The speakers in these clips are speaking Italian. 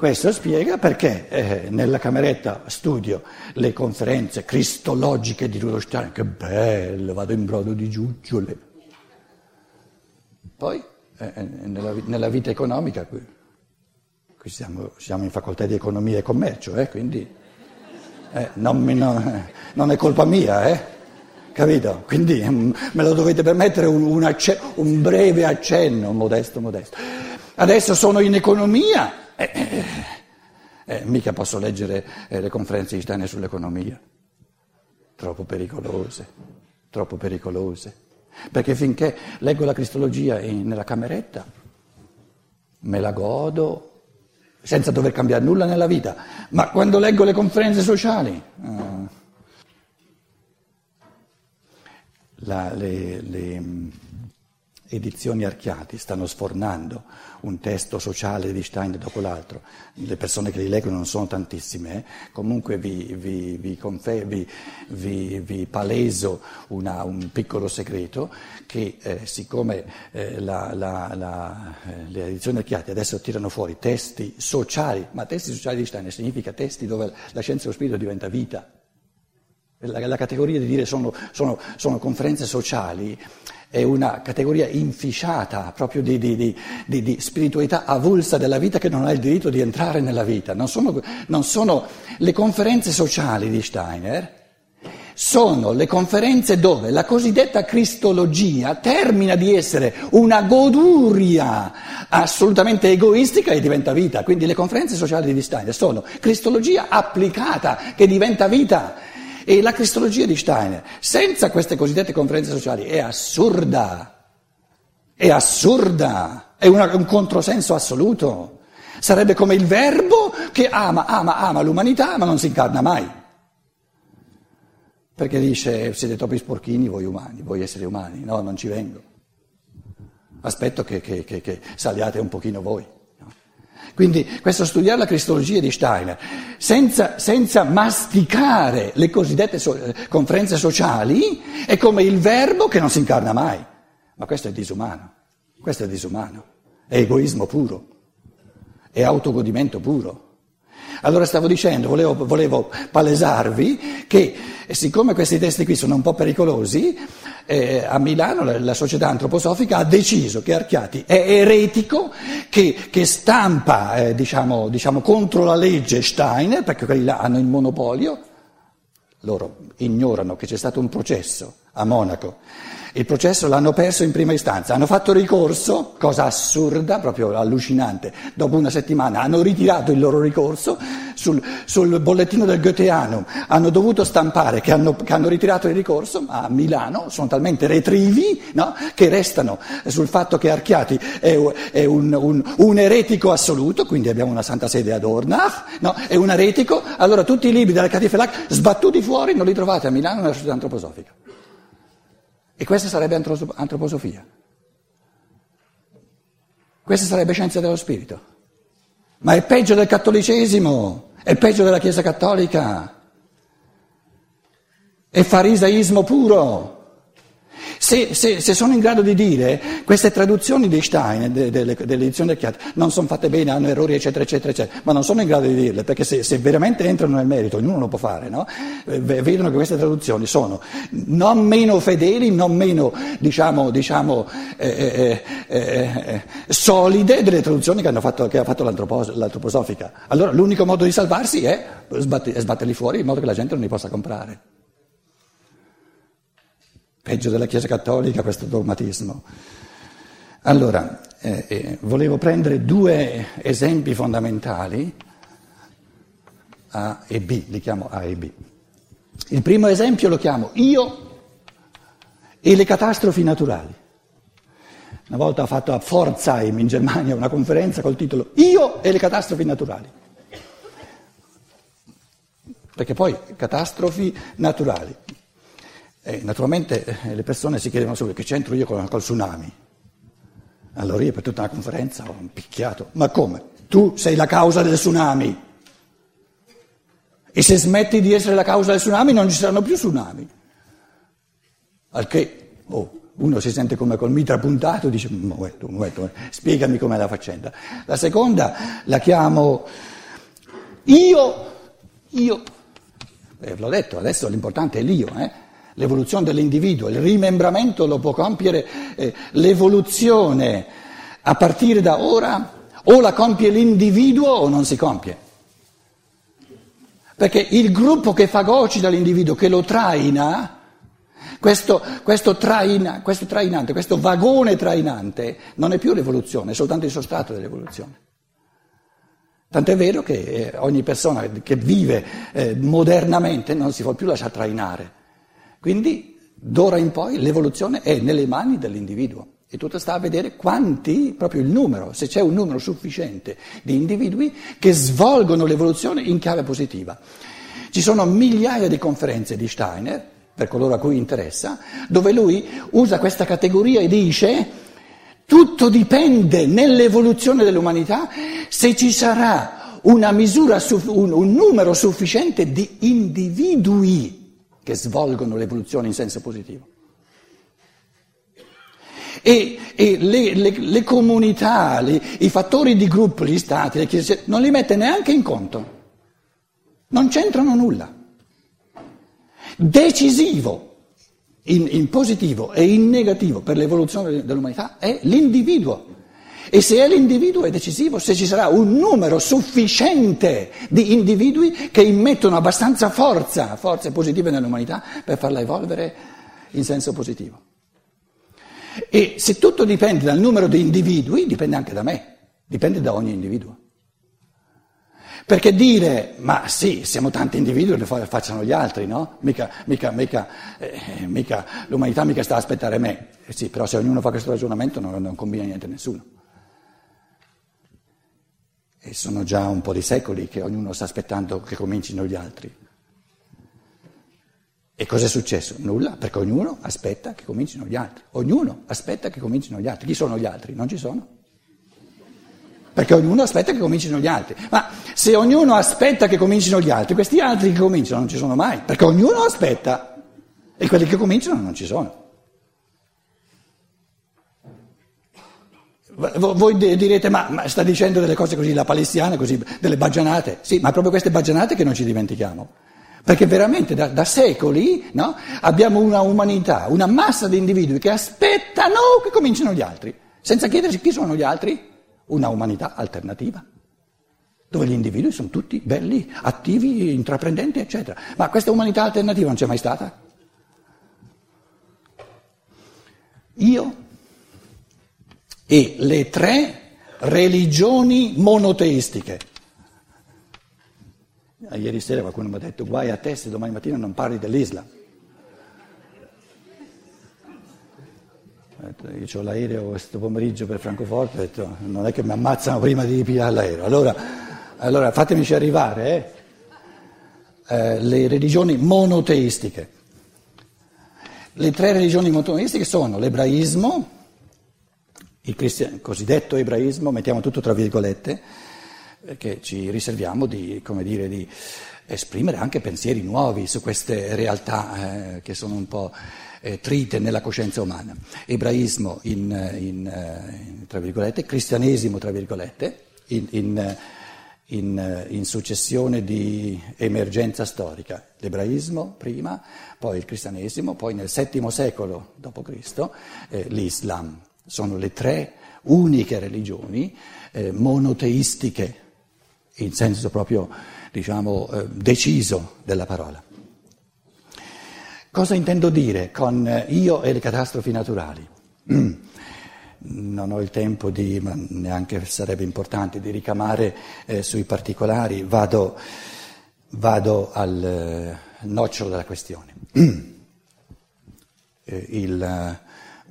questo spiega perché eh, nella cameretta studio le conferenze cristologiche di Rudolf Steiner, che bello, vado in brodo di giuggiole. Poi eh, eh nella, nella, vita economica, qui, qui siamo, siamo, in facoltà di economia e commercio, eh, quindi eh, non, mi, no, non, è colpa mia, eh, capito? Quindi mm, me lo dovete permettere un, un, acce, un breve accenno, modesto, modesto. Adesso sono in economia, eh, eh, eh, mica posso leggere eh, le conferenze di Steiner sull'economia, troppo pericolose, troppo pericolose, perché finché leggo la cristologia in, nella cameretta me la godo senza dover cambiare nulla nella vita, ma quando leggo le conferenze sociali... Eh, la, le, le edizioni Archiati stanno sfornando un testo sociale di Stein dopo l'altro, le persone che li leggono non sono tantissime, eh? comunque vi, vi, vi, confer- vi paleso una, un piccolo segreto che eh, siccome eh, la, la, la, eh, le edizioni Archiati adesso tirano fuori testi sociali, ma testi sociali di Stein significa testi dove la scienza dello spirito diventa vita. La categoria di dire sono, sono, sono conferenze sociali è una categoria inficiata proprio di, di, di, di, spiritualità avulsa della vita che non ha il diritto di entrare nella vita. Non sono, non sono le conferenze sociali di Steiner, sono le conferenze dove la cosiddetta cristologia termina di essere una goduria assolutamente egoistica e diventa vita. Quindi le conferenze sociali di Steiner sono cristologia applicata che diventa vita. E la cristologia di Steiner, senza queste cosiddette conferenze sociali, è assurda. È assurda. È una, un controsenso assoluto. Sarebbe come il verbo che ama, ama, ama l'umanità, ma non si incarna mai. Perché dice, siete troppi sporchini voi umani, voi esseri umani. No, non ci vengo. Aspetto che, che, che, che saliate un pochino voi. Quindi questo studiare la cristologia di Steiner senza, senza masticare le cosiddette so, conferenze sociali è come il verbo che non si incarna mai. Ma questo è disumano, questo è disumano, è egoismo puro, è autogodimento puro. Allora stavo dicendo, volevo, volevo palesarvi che siccome questi testi qui sono un po' pericolosi, eh, a Milano la, la, società antroposofica ha deciso che Archiati è eretico, che, che stampa eh, diciamo, diciamo, contro la legge Steiner, perché quelli là hanno il monopolio, loro ignorano che c'è stato un processo a Monaco il processo l'hanno perso in prima istanza, hanno fatto ricorso, cosa assurda, proprio allucinante, dopo una settimana hanno ritirato il loro ricorso sul, sul bollettino del Goetheanum, hanno dovuto stampare che hanno, che hanno, ritirato il ricorso, a Milano. Sono talmente retrivi no, che restano sul fatto che Archiati è, è un, un, un, eretico assoluto, quindi abbiamo una santa sede ad Ornach, no, è un eretico, allora tutti i libri della Catifelac sbattuti fuori non li trovate a Milano nella società antroposofica. E questa sarebbe antroposofia. Questa sarebbe scienza dello spirito. Ma è peggio del cattolicesimo, è peggio della Chiesa cattolica. È farisaismo puro. Se, se, se, sono in grado di dire queste traduzioni di Stein, de, de, edizioni del Chiat, non sono fatte bene, hanno errori, eccetera, eccetera, eccetera, ma non sono in grado di dirle, perché se, se veramente entrano nel merito, ognuno lo può fare, no? Eh, vedono che queste traduzioni sono non meno fedeli, non meno, diciamo, diciamo eh, eh, eh, eh solide delle traduzioni che, fatto, che ha fatto l'antropos- l'antroposofica. Allora l'unico modo di salvarsi è sbatterli fuori in modo che la gente non li possa comprare. Peggio della Chiesa Cattolica questo dogmatismo. Allora, eh, eh, volevo prendere due esempi fondamentali, A e B, li chiamo A e B. Il primo esempio lo chiamo io e le catastrofi naturali. Una volta ho fatto a Pforzheim in Germania una conferenza col titolo Io e le catastrofi naturali. Perché poi catastrofi naturali, e naturalmente eh, le persone si chiedono subito che c'entro io col, col tsunami. Allora io per tutta la conferenza ho picchiato. Ma come? Tu sei la causa del tsunami. E se smetti di essere la causa del tsunami non ci saranno più tsunami. Al che, oh, Uno si sente come col mitra puntato e dice, momento, momento, spiegami com'è la faccenda. La seconda la chiamo io, io, eh, l'ho detto, adesso l'importante è l'io, eh? L'evoluzione dell'individuo, il rimembramento lo può compiere, eh, l'evoluzione a partire da ora o la compie l'individuo o non si compie. Perché il gruppo che fagocita l'individuo, che lo traina, questo, questo, traina, questo trainante, questo vagone trainante non è più l'evoluzione, è soltanto il sostrato dell'evoluzione. Tant'è vero che eh, ogni persona che vive eh, modernamente non si può più lasciare trainare. Quindi d'ora in poi l'evoluzione è nelle mani dell'individuo. E tutto sta a vedere quanti, proprio il numero, se c'è un numero sufficiente di individui che svolgono l'evoluzione in chiave positiva. Ci sono migliaia di conferenze di Steiner per coloro a cui interessa, dove lui usa questa categoria e dice tutto dipende nell'evoluzione dell'umanità se ci sarà misura, un numero sufficiente di individui che svolgono l'evoluzione in senso positivo. E, e le, le, le, comunità, le, i fattori di gruppo, gli stati, le chiese, non li mette neanche in conto, non c'entrano nulla decisivo in, in, positivo e in negativo per l'evoluzione dell'umanità è l'individuo. E se è l'individuo è decisivo se ci sarà un numero sufficiente di individui che immettono abbastanza forza, forze positive nell'umanità per farla evolvere in senso positivo. E se tutto dipende dal numero di individui, dipende anche da me, dipende da ogni individuo. Perché dire, ma sì, siamo tanti individui, lo facciano gli altri, no? Mica, mica, mica, eh, mica l'umanità mica sta a aspettare me. Eh sì, però se ognuno fa questo ragionamento non, non combina niente a nessuno. E sono già un po' di secoli che ognuno sta aspettando che comincino gli altri. E cosa è successo? Nulla, perché ognuno aspetta che comincino gli altri. Ognuno aspetta che comincino gli altri. Chi sono gli altri? Non ci sono perché ognuno aspetta che comincino gli altri. Ma se ognuno aspetta che comincino gli altri, questi altri che cominciano non ci sono mai, perché ognuno aspetta e quelli che cominciano non ci sono. Voi direte, ma, ma, sta dicendo delle cose così, la palestina, così, delle baggianate. Sì, ma è proprio queste baggianate che non ci dimentichiamo. Perché veramente da, da secoli no, abbiamo una umanità, una massa di individui che aspettano che comincino gli altri, senza chiedersi chi sono gli altri una umanità alternativa, dove gli individui sono tutti belli, attivi, intraprendenti, eccetera. Ma questa umanità alternativa non c'è mai stata? Io e le tre religioni monoteistiche. Ieri sera qualcuno mi ha detto guai a te se domani mattina non parli dell'Islam. Io ho l'aereo questo pomeriggio per Francoforte, ho detto non è che mi ammazzano prima di pigliare l'aereo. Allora, allora fatemici arrivare eh, eh, le religioni monoteistiche. Le tre religioni monoteistiche sono l'ebraismo, il cristian- cosiddetto ebraismo, mettiamo tutto tra virgolette, perché ci riserviamo di, dire, di esprimere anche pensieri nuovi su queste realtà eh, che sono un po' eh, trite nella coscienza umana. Ebraismo in, in, eh, in, tra virgolette, cristianesimo tra virgolette, in, in, successione di emergenza storica. L'ebraismo prima, poi il cristianesimo, poi nel VII secolo d.C. Eh, l'Islam. Sono le tre uniche religioni eh, monoteistiche, in senso proprio diciamo, eh, deciso della parola. Cosa intendo dire con eh, io e le catastrofi naturali? Mm. Non ho il tempo di, ma neanche sarebbe importante, di ricamare eh, sui particolari, vado, vado al eh, nocciolo della questione. Eh, il,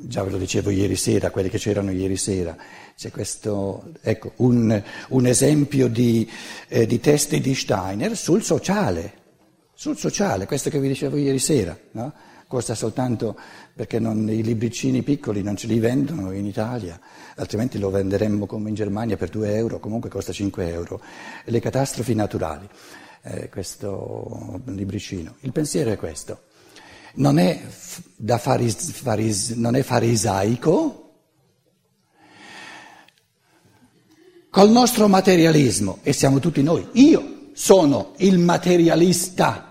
già ve lo dicevo ieri sera, quelli che c'erano ieri sera, c'è questo, ecco, un, un esempio di, eh, di testi di Steiner sul sociale sul sociale, questo che vi dicevo ieri sera, no? costa soltanto perché non, i libricini piccoli non ce li vendono in Italia, altrimenti lo venderemmo come in Germania per 2 euro, comunque costa 5 euro. Le catastrofi naturali, eh, questo libricino. Il pensiero è questo. Non è, faris, faris, non è farisaico, col nostro materialismo, e siamo tutti noi, io sono il materialista.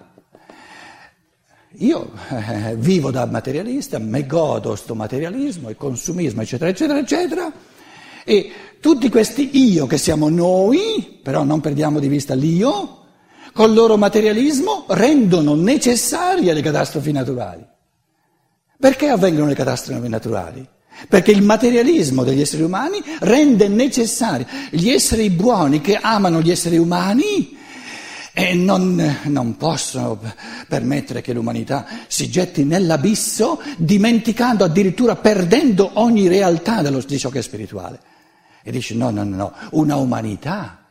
Io eh, vivo da materialista, me godo sto materialismo, il consumismo, eccetera, eccetera, eccetera, e tutti questi io che siamo noi, però non perdiamo di vista l'io, col loro materialismo rendono necessarie le catastrofi naturali. Perché avvengono le catastrofi naturali? Perché il materialismo degli esseri umani rende necessari gli esseri buoni che amano gli esseri umani e non, non, possono permettere che l'umanità si getti nell'abisso, dimenticando, addirittura perdendo ogni realtà dello, di ciò che è spirituale. E dice no, no, no, no, una umanità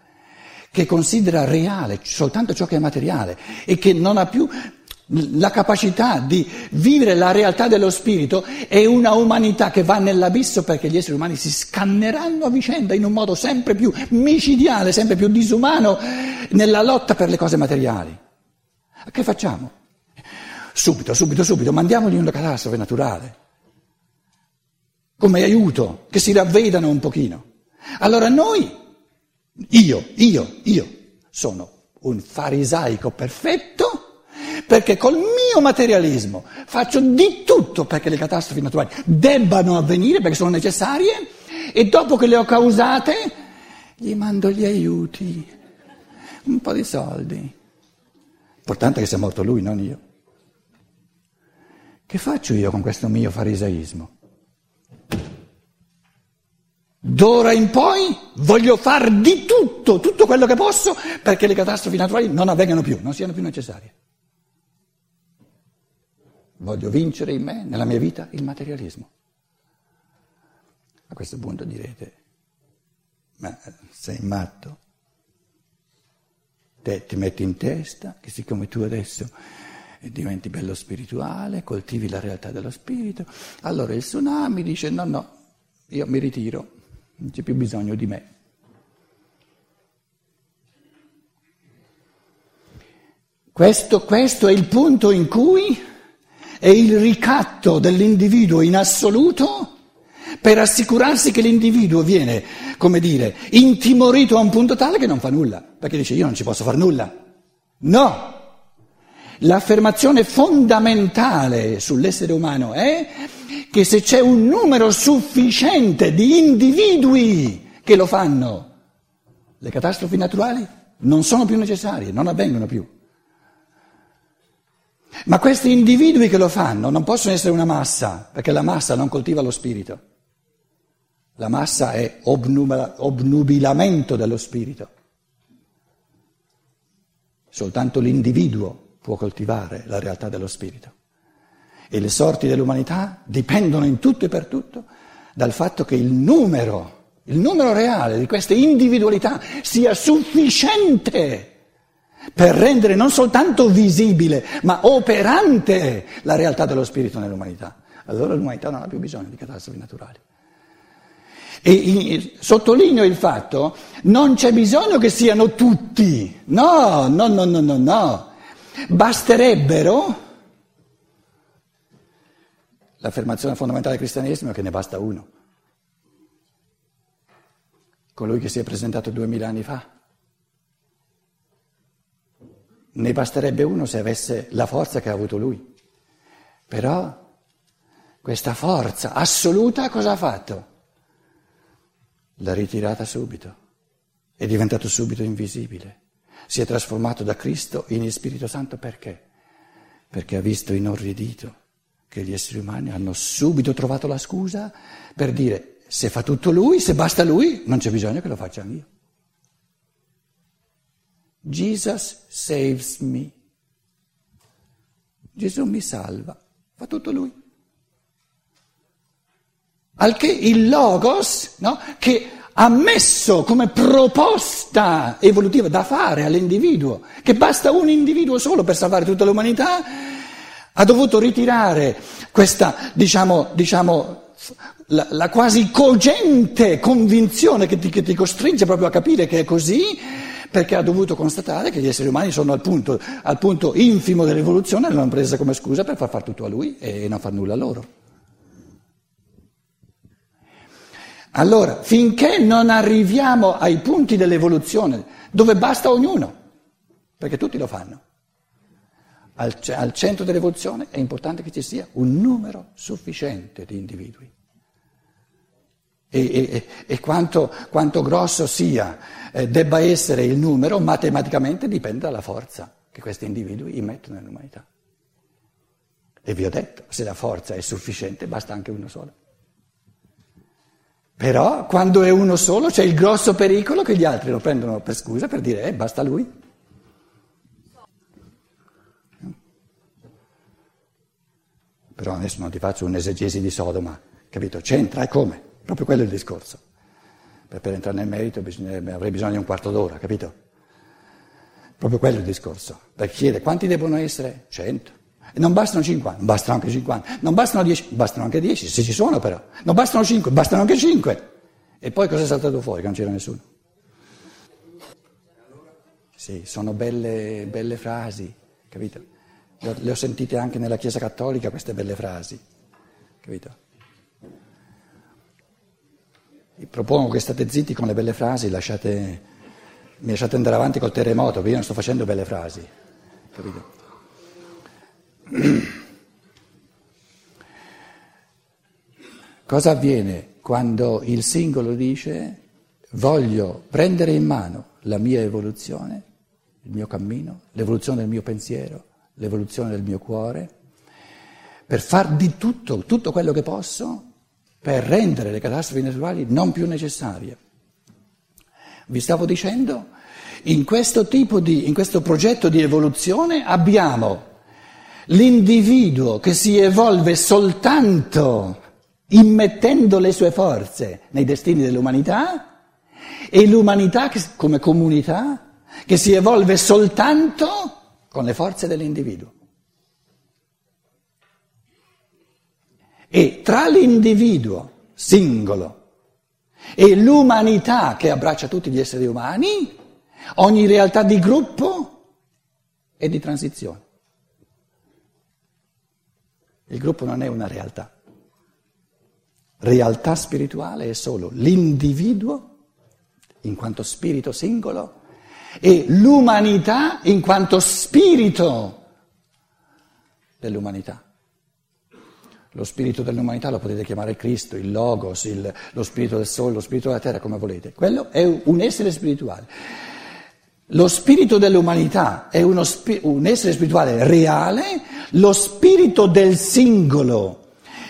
che considera reale soltanto ciò che è materiale e che non ha più la capacità di vivere la realtà dello spirito è una umanità che va nell'abisso perché gli esseri umani si scanneranno a vicenda in un modo sempre più micidiale, sempre più disumano nella lotta per le cose materiali. Che facciamo? Subito, subito, subito, mandiamogli una catastrofe naturale, come aiuto, che si ravvedano un pochino. Allora noi, io, io, io, sono un farisaico perfetto perché col mio materialismo faccio di tutto perché le catastrofi naturali debbano avvenire perché sono necessarie e dopo che le ho causate gli mando gli aiuti, un po' di soldi. L'importante è che sia morto lui, non io. Che faccio io con questo mio farisaismo? D'ora in poi voglio far di tutto, tutto quello che posso perché le catastrofi naturali non avvengano più, non siano più necessarie. Voglio vincere in me, nella mia vita, il materialismo. A questo punto direte, ma sei matto? Te ti metti in testa che siccome tu adesso diventi bello spirituale, coltivi la realtà dello spirito, allora il tsunami dice no, no, io mi ritiro, non c'è più bisogno di me. Questo, questo è il punto in cui è il ricatto dell'individuo in assoluto per assicurarsi che l'individuo viene, come dire, intimorito a un punto tale che non fa nulla, perché dice io non ci posso fare nulla. No! L'affermazione fondamentale sull'essere umano è che se c'è un numero sufficiente di individui che lo fanno, le catastrofi naturali non sono più necessarie, non avvengono più. Ma questi individui che lo fanno non possono essere una massa, perché la massa non coltiva lo spirito. La massa è obnubilamento dello spirito. Soltanto l'individuo può coltivare la realtà dello spirito. E le sorti dell'umanità dipendono in tutto e per tutto dal fatto che il numero, il numero reale di queste individualità sia sufficiente per rendere non soltanto visibile, ma operante la realtà dello spirito nell'umanità. Allora l'umanità non ha più bisogno di catastrofi naturali. E sottolineo il fatto, non c'è bisogno che siano tutti, no, no, no, no, no, no. Basterebbero, l'affermazione fondamentale del cristianesimo è che ne basta uno. Colui che si è presentato duemila anni fa. Ne basterebbe uno se avesse la forza che ha avuto lui. Però questa forza assoluta cosa ha fatto? L'ha ritirata subito. È diventato subito invisibile. Si è trasformato da Cristo in Spirito Santo perché? Perché ha visto inorridito che gli esseri umani hanno subito trovato la scusa per dire se fa tutto lui, se basta lui, non c'è bisogno che lo faccia io. Jesus saves me. Gesù mi salva, fa tutto lui. Al che il Logos, no, che ha messo come proposta evolutiva da fare all'individuo, che basta un individuo solo per salvare tutta l'umanità, ha dovuto ritirare questa, diciamo, diciamo la, la, quasi cogente convinzione che ti, che ti costringe proprio a capire che è così, perché ha dovuto constatare che gli esseri umani sono al punto, al punto infimo dell'evoluzione e l'hanno presa come scusa per far fare tutto a lui e non far nulla a loro. Allora, finché non arriviamo ai punti dell'evoluzione, dove basta ognuno, perché tutti lo fanno, al, al centro dell'evoluzione è importante che ci sia un numero sufficiente di individui. E, e, e quanto, quanto, grosso sia, eh, debba essere il numero, matematicamente dipende dalla forza che questi individui immettono nell'umanità. E vi ho detto, se la forza è sufficiente, basta anche uno solo. Però quando è uno solo c'è il grosso pericolo che gli altri lo prendono per scusa per dire, eh, basta lui. Però adesso non ti faccio un'esegesi di Sodoma, capito? C'entra e come? Proprio quello è il discorso. Per, per entrare nel merito avrei bisogno di un quarto d'ora, capito? Proprio quello è il discorso. Per chiedere quanti devono essere? Cento. E non bastano 50, non bastano anche 50, non bastano 10, bastano anche 10, se ci sono però. Non bastano 5, bastano anche 5. E poi cosa è saltato fuori? Che non c'era nessuno. Sì, sono belle, belle frasi, capito? Le ho sentite anche nella Chiesa Cattolica queste belle frasi, capito? Vi propongo che state zitti con le belle frasi, lasciate, mi lasciate andare avanti col terremoto, perché io non sto facendo belle frasi, capito? Cosa avviene quando il singolo dice voglio prendere in mano la mia evoluzione, il mio cammino, l'evoluzione del mio pensiero, l'evoluzione del mio cuore, per far di tutto, tutto quello che posso per rendere le catastrofi naturali non più necessarie. Vi stavo dicendo, in questo di, in questo progetto di evoluzione abbiamo l'individuo che si evolve soltanto immettendo le sue forze nei destini dell'umanità e l'umanità come comunità che si evolve soltanto con le forze dell'individuo. E tra l'individuo singolo e l'umanità che abbraccia tutti gli esseri umani, ogni realtà di gruppo è di transizione. Il gruppo non è una realtà. Realtà spirituale è solo l'individuo in quanto spirito singolo e l'umanità in quanto spirito dell'umanità. Lo spirito dell'umanità lo potete chiamare Cristo, il Logos, il, lo spirito del Sole, lo spirito della Terra, come volete. Quello è un essere spirituale. Lo spirito dell'umanità è uno, un essere spirituale reale, lo spirito del singolo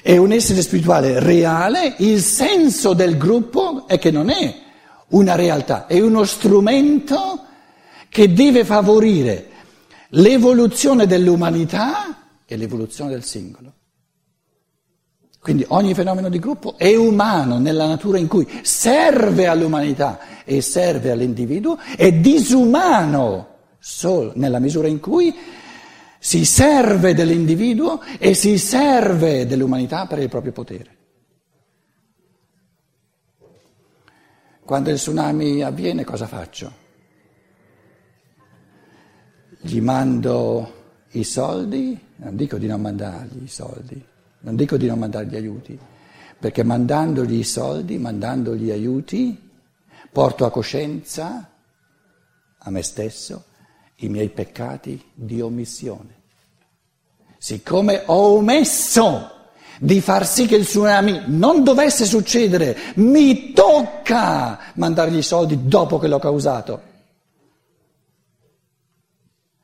è un essere spirituale reale, il senso del gruppo è che non è una realtà, è uno strumento che deve favorire l'evoluzione dell'umanità e l'evoluzione del singolo. Quindi ogni fenomeno di gruppo è umano nella natura in cui serve all'umanità e serve all'individuo, è disumano solo nella misura in cui si serve dell'individuo e si serve dell'umanità per il proprio potere. Quando il tsunami avviene cosa faccio? Gli mando i soldi? Non dico di non mandargli i soldi non dico di non mandargli aiuti, perché mandandogli i soldi, mandandogli gli aiuti, porto a coscienza a me stesso i miei peccati di omissione. Siccome ho omesso di far sì che il tsunami non dovesse succedere, mi tocca mandargli i soldi dopo che l'ho causato.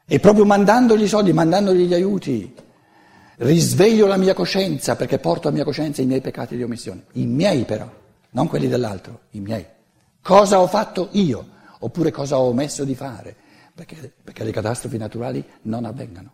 E proprio mandandogli i soldi, mandandogli gli aiuti, risveglio la mia coscienza perché porto a mia coscienza i miei peccati di omissione, i miei però, non quelli dell'altro, i miei. Cosa ho fatto io oppure cosa ho omesso di fare perché, perché le catastrofi naturali non avvengano.